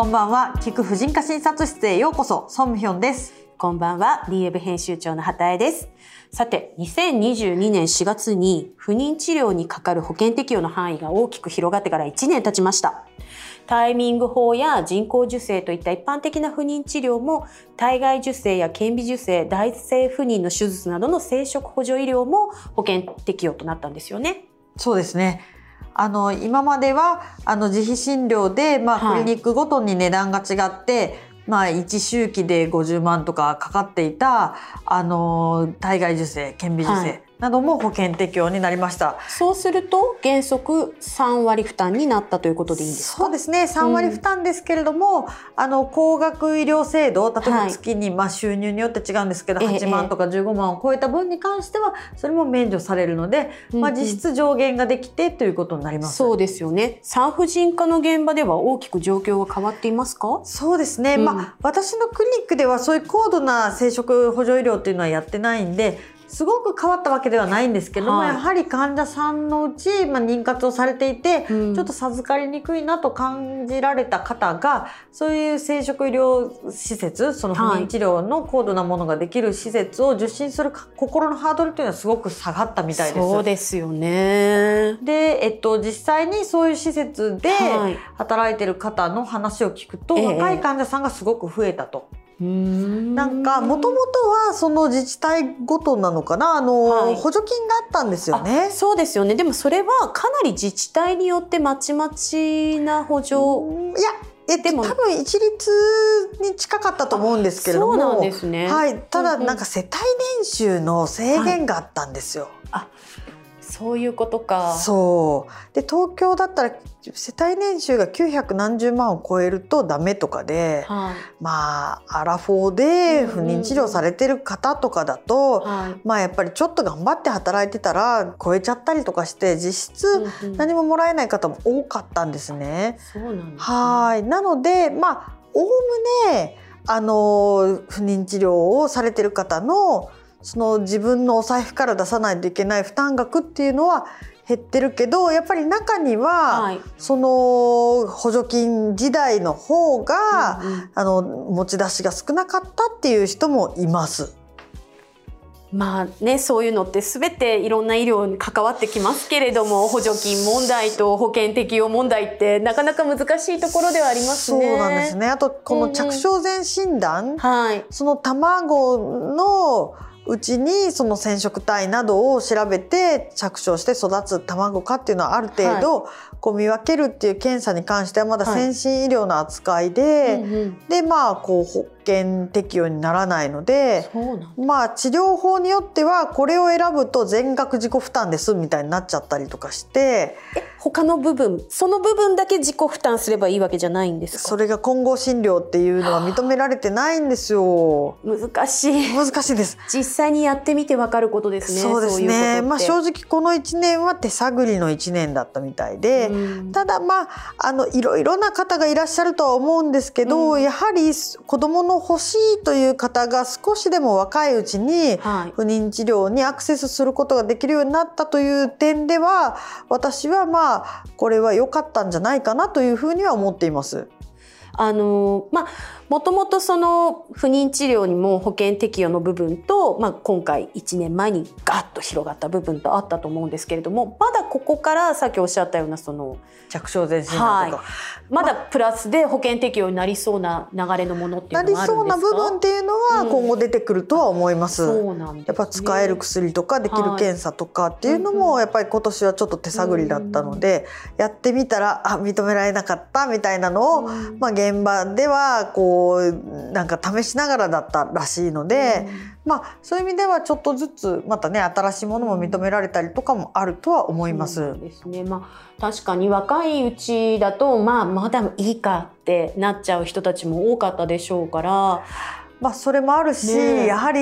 こんばんは。聞く婦人科診察室へようこそ。ソンミヒョンです。こんばんは。DF 編集長の畑江です。さて2022年4月に不妊治療にかかる保険適用の範囲が大きく広がってから1年経ちました。タイミング法や人工授精といった一般的な不妊治療も体外受精や顕微授精大性不妊の手術などの生殖補助医療も保険適用となったんですよね。そうですねあの今まではあの自費診療で、まあ、クリニックごとに値段が違って、まあ、1周期で50万とかかかっていたあの体外受精顕微授精、はいなども保険適用になりました。そうすると原則3割負担になったということでいいんですか？そうですね。3割負担ですけれども、うん、あの高額医療制度例えば月に、まあ収入によって違うんですけど、はい、8万とか15万を超えた分に関してはそれも免除されるので、まあ、実質上限ができてということになります、そうですよね。産婦人科の現場では大きく状況が変わっていますか？そうですね、うん、まあ私のクリニックではそういう高度な生殖補助医療っていうのはやってないんですごく変わったわけではないんですけども、はい、やはり患者さんのうち、まあ、妊活をされていて、うん、ちょっと授かりにくいなと感じられた方がそういう生殖医療施設その不妊治療の高度なものができる施設を受診する心のハードルというのはすごく下がったみたいです。そうですよね。で、えっと、実際にそういう施設で働いてる方の話を聞くと、はい、若い患者さんがすごく増えたと。なんかもともとはその自治体ごとなのかな？あの、はい、補助金があったんですよね。そうですよね。でもそれはかなり自治体によってまちまちな補助。いや。えでも多分一律に近かったと思うんですけれども、そうなんですね。はい、ただなんか世帯年収の制限があったんですよ。はい、あ、そういうことか。そう。で東京だったら世帯年収が900何十万を超えるとダメとかで、はい、まあアラフォーで不妊治療されてる方とかだと、まあやっぱりちょっと頑張って働いてたら超えちゃったりとかして実質何ももらえない方も多かったんですね。そうなんです、ね、はい。なのでまあおおむねあの不妊治療をされてる方のその自分のお財布から出さないといけない負担額っていうのは減ってるけどやっぱり中には、はい、その補助金時代の方が、うんうん、あの持ち出しが少なかったっていう人もいます。まあね、そういうのって全ていろんな医療に関わってきますけれども補助金問題と保険適用問題ってなかなか難しいところではありますね。そうなんですね。あとこの着床前診断、うんはい、その卵のうちにその染色体などを調べて着床して育つ卵かっていうのはある程度こう見分けるっていう検査に関してはまだ先進医療の扱いで、はいうんうん、でまあこう険適用にならないのでまあ治療法によってはこれを選ぶと全額自己負担ですみたいになっちゃったりとかして他の部分その部分だけ自己負担すればいいわけじゃないんですそれが混合診療っていうのは認められてないんですよ。難しい。難しいです。実際にやってみてわかることですねそうですね。まあ正直この1年は手探りの1年だったみたいでただまああのいろいろな方がいらっしゃるとは思うんですけど、うん、やはり子どもの欲しいという方が少しでも若いうちに不妊治療にアクセスすることができるようになったという点では私はまあこれは良かったんじゃないかなというふうには思っています。あのまあもともとその不妊治療にも保険適用の部分と、まあ、今回1年前にガッと広がった部分とあったと思うんですけれどもまだここからさっきおっしゃったようなその着床前診断とか、はい、まだプラスで保険適用になりそうな流れのものっていうのはあるんですか？なりそうな部分っていうのは今後出てくるとは思います。うん、そうなん、ね、やっぱ使える薬とかできる検査とかっていうのもやっぱり今年はちょっと手探りだったので、やってみたらあ認められなかったみたいなのを、まあ、現場ではこうなんか試しながらだったらしいので、うん、まあそういう意味ではちょっとずつまたね新しいものも認められたりとかもあるとは思います。ですね。まあ確かに若いうちだとまあまだいいかってなっちゃう人たちも多かったでしょうから。まあ、それもあるし、ね、やはり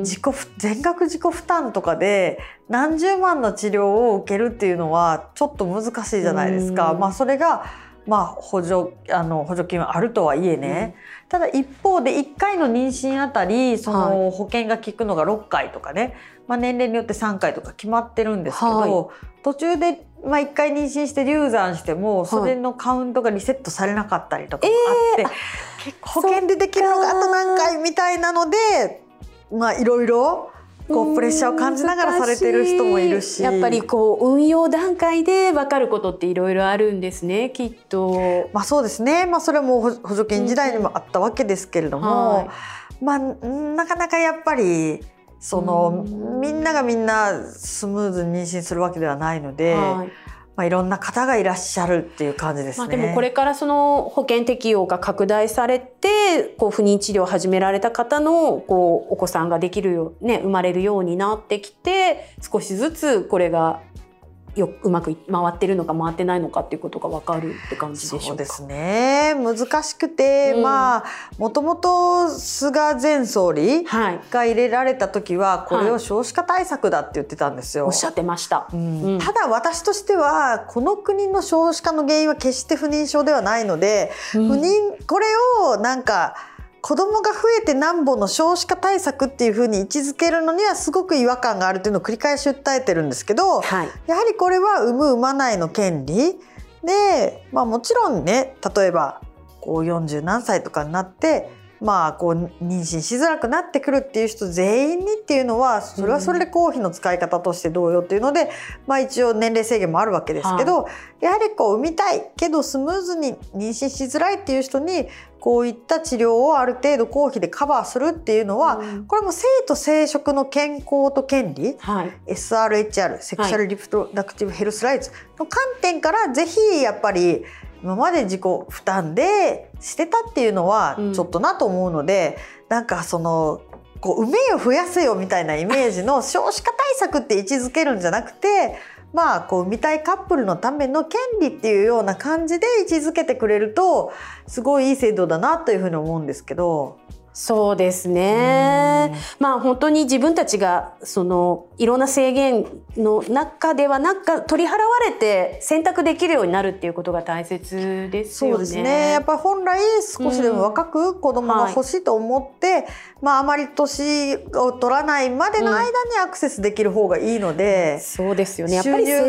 自己、うん、全額自己負担とかで何十万の治療を受けるっていうのはちょっと難しいじゃないですか。うん、まあ、それがまあ、補助あの補助金はあるとはいえね、うん、ただ一方で1回の妊娠あたりその保険が効くのが6回とかね、まあ、年齢によって3回とか決まってるんですけど、はい、途中でまあ、1回妊娠して流産してもそれのカウントがリセットされなかったりとかもあって、えー、保険でできるのがあと何回みたいなのでまあいろいろこうプレッシャーを感じながらされてる人もいるし。やっぱりこう運用段階で分かることっていろいろあるんですねきっと。まあそうですね、まあ、それも補助金時代にもあったわけですけれども、はい、まあなかなかやっぱりそのみんながみんなスムーズに妊娠するわけではないので。はいまあ、いろんな方がいらっしゃるっていう感じですね。まあ、でもこれからその保険適用が拡大されてこう不妊治療を始められた方のこうお子さんができるよ、ね、生まれるようになってきて少しずつこれがようまく回ってるのか回ってないのかっていうことが分かるって感じでしょうか？そうですね。難しくて、うん、まあもともと菅前総理が入れられた時は、これを少子化対策だって言ってたんですよ。はい、おっしゃってました、うん。うん、ただ私としてはこの国の少子化の原因は決して不妊症ではないので、不妊これをなんか子供が増えてなんぼの少子化対策っていうふうに位置づけるのにはすごく違和感があるというのを繰り返し訴えてるんですけど、はい、やはりこれは産む産まないの権利で、まあ、もちろんね例えばこう40何歳とかになってまあこう妊娠しづらくなってくるっていう人全員にっていうのはそれはそれで公費の使い方としてどうよっていうので、まあ一応年齢制限もあるわけですけど、やはりこう産みたいけどスムーズに妊娠しづらいっていう人にこういった治療をある程度公費でカバーするっていうのは、これも生と生殖の健康と権利、はい、SRHR セクシャルリプロダクティブヘルスライツの観点からぜひやっぱり今まで自己負担でしてたっていうのはちょっとなと思うので、うん、なんかそのこう「埋めよ増やせよ」みたいなイメージの少子化対策って位置づけるんじゃなくてまあこう産みたいカップルのための権利っていうような感じで位置づけてくれるとすごいいい制度だなというふうに思うんですけど。そうですね。まあ本当に自分たちがそのいろんな制限の中ではなんか取り払われて選択できるようになるっていうことが大切ですよね。そうですね。やっぱり本来少しでも若く子供が欲しいと思って、うんはい、まああまり年を取らないまでの間にアクセスできる方がいいので、うん、そうですよね。やっぱり生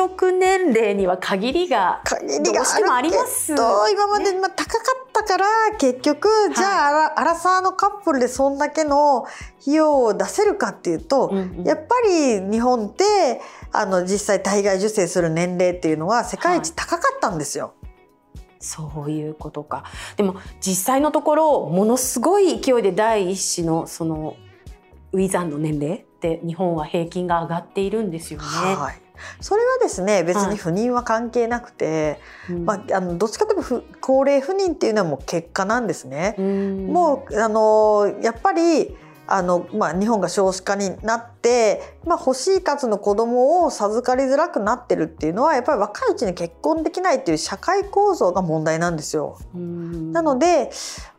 殖年齢には限りが限りがあります今までまあ高から結局じゃあ、はい、アラサーのカップルでそんだけの費用を出せるかっていうと、うんうん、やっぱり日本ってあの実際体外受精する年齢っていうのは世界一高かったんですよ。はいそういうことか。でも実際のところものすごい勢いで第一子のそのウィザンの年齢って日本は平均が上がっているんですよね。はい、それはですね別に不妊は関係なくて、はい、まあ、あのどっちかというと高齢不妊っていうのはもう結果なんですね。うもうあのやっぱりあの、まあ、日本が少子化になって、まあ、欲しい数の子供を授かりづらくなってるっていうのはやっぱり若いうちに結婚できないっていう社会構造が問題なんですよ。なので、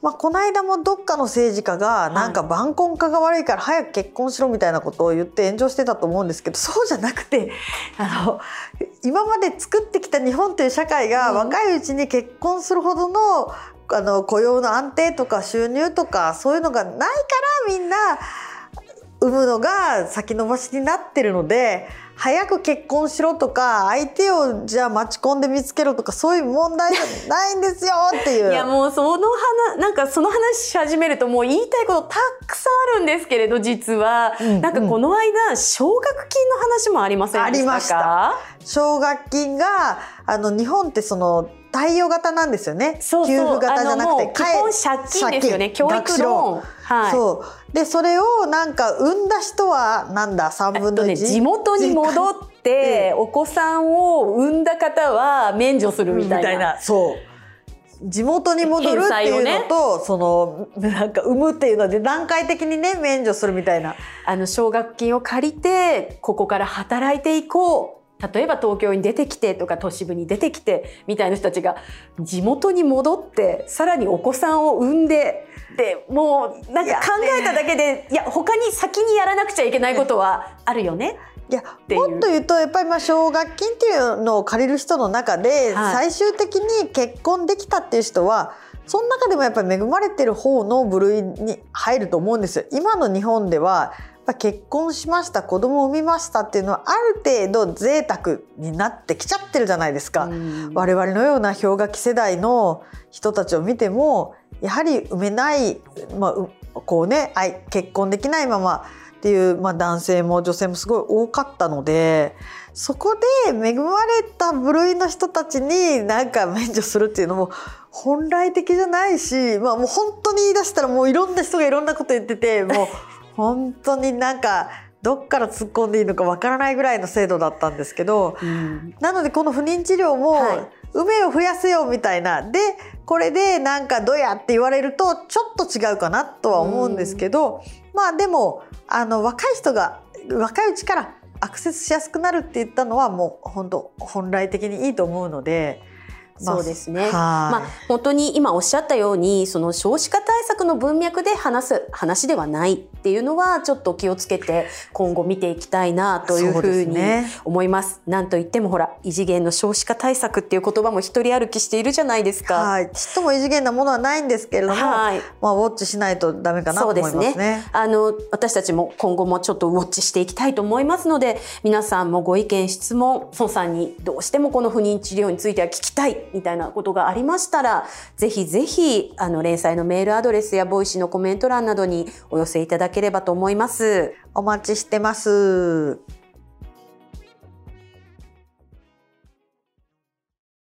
まあ、この間もどっかの政治家がなんか晩婚化が悪いから早く結婚しろみたいなことを言って炎上してたと思うんですけど そうじゃなくてあの今まで作ってきた日本という社会が若いうちに結婚するほどのあの雇用の安定とか収入とかそういうのがないからみんな産むのが先延ばしになってるので早く結婚しろとか相手をじゃあ待ち込んで見つけろとかそういう問題じゃないんですよっていう。いやもうその話なんかその話し始めるともう言いたいことたくさんあるんですけれど実は、うんうん、なんかこの間奨学金の話もありませんでしたかありました奨学金があの日本ってその貸与型なんですよね。そうそう給付型じゃなくて、基本借金ですよね。教育ローン。はい。そう。で、それをなんか産んだ人はなんだ、3分の1。ね、地元に戻って、お子さんを産んだ方は免除するみたいな。いなそう。地元に戻るっていうのと、ね、そのなんか産むっていうので段階的にね免除するみたいなあの奨学金を借りてここから働いていこう例えば東京に出てきてとか都市部に出てきてみたいな人たちが地元に戻ってさらにお子さんを産んででもうなんか考えただけでいや他に先にやらなくちゃいけないことはあるよね。いやもっと言うとやっぱりまあ奨学金っていうのを借りる人の中で最終的に結婚できたっていう人はその中でもやっぱり恵まれてる方の部類に入ると思うんですよ。今の日本ではぱ結婚しました子供を産みましたっていうのはある程度贅沢になってきちゃってるじゃないですか。我々のような氷河期世代の人たちを見てもやはり産めない、まあ、こうね結婚できないままっていう、まあ、男性も女性もすごい多かったのでそこで恵まれた部類の人たちになんか免除するっていうのも本来的じゃないし、まあ、もう本当に言い出したらもういろんな人がいろんなこと言っててもう本当になんかどっから突っ込んでいいのかわからないぐらいの制度だったんですけど、うん、なのでこの不妊治療も、はい、梅を増やせよみたいなでこれでなんかどうやって言われるとちょっと違うかなとは思うんですけど、うん、まあでもあの若い人が若いうちからアクセスしやすくなるって言ったのはもう本当本来的にいいと思うので。そうですね。まあ本当に今おっしゃったようにその少子化対策の文脈で話す話ではないっていうのはちょっと気をつけて今後見ていきたいなというふうに思います。すね、なんといってもほら異次元の少子化対策っていう言葉も一人歩きしているじゃないですか。はい。ちっとも異次元なものはないんですけれども、はい、まあウォッチしないとダメかなと思いますね。そうですね。あの私たちも今後もちょっとウォッチしていきたいと思いますので、皆さんもご意見質問、宋さんにどうしてもこの不妊治療については聞きたいみたいなことがありましたら、ぜひぜひ、あの、連載のメールアドレスやボイシーのコメント欄などにお寄せいただければと思います。お待ちしてます。